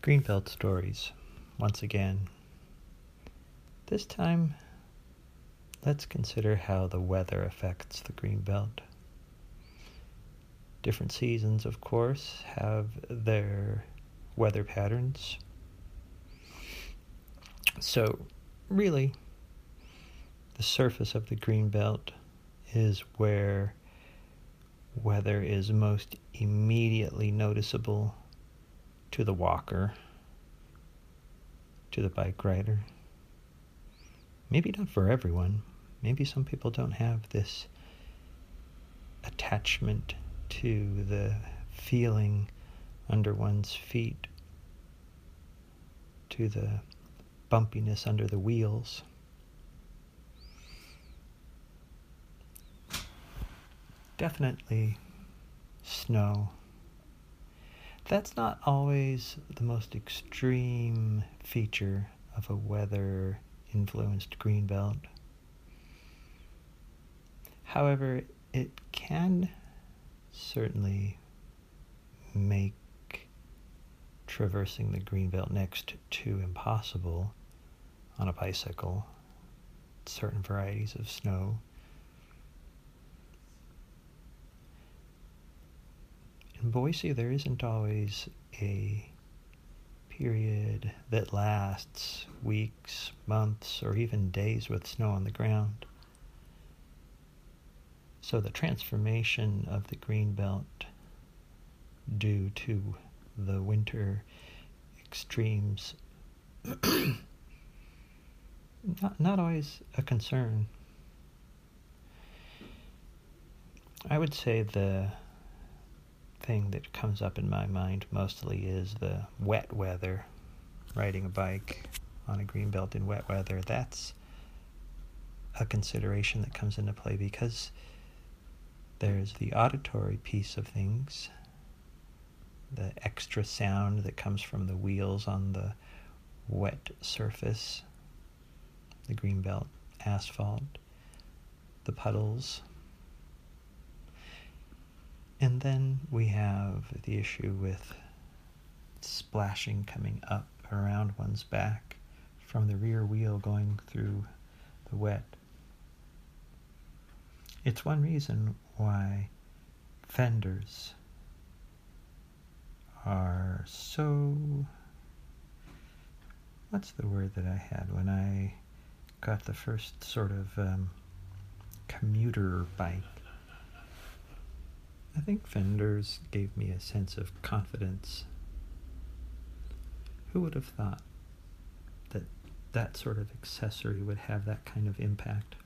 Greenbelt Stories, once again. This time, let's consider how the weather affects the Greenbelt. Different seasons, of course, have their weather patterns. So, really, the surface of the Greenbelt is where weather is most immediately noticeable to the walker, to the bike rider. Maybe not for everyone. Maybe some people don't have this attachment to the feeling under one's feet, to the bumpiness under the wheels. Definitely snow that's not always the most extreme feature of a weather influenced greenbelt. However, it can certainly make traversing the greenbelt next to impossible on a bicycle. Certain varieties of snow in Boise, there isn't always a period that lasts weeks, months, or even days with snow on the ground. So the transformation of the green belt due to the winter extremes not, not always a concern. I would say the thing that comes up in my mind mostly is the wet weather. Riding a bike on a green belt in wet weather, that's a consideration that comes into play because there's the auditory piece of things, the extra sound that comes from the wheels on the wet surface, the green belt asphalt, the puddles and then we have the issue with splashing coming up around one's back from the rear wheel going through the wet. It's one reason why fenders are so. What's the word that I had when I got the first sort of um, commuter bike? I think fenders gave me a sense of confidence. Who would have thought that that sort of accessory would have that kind of impact?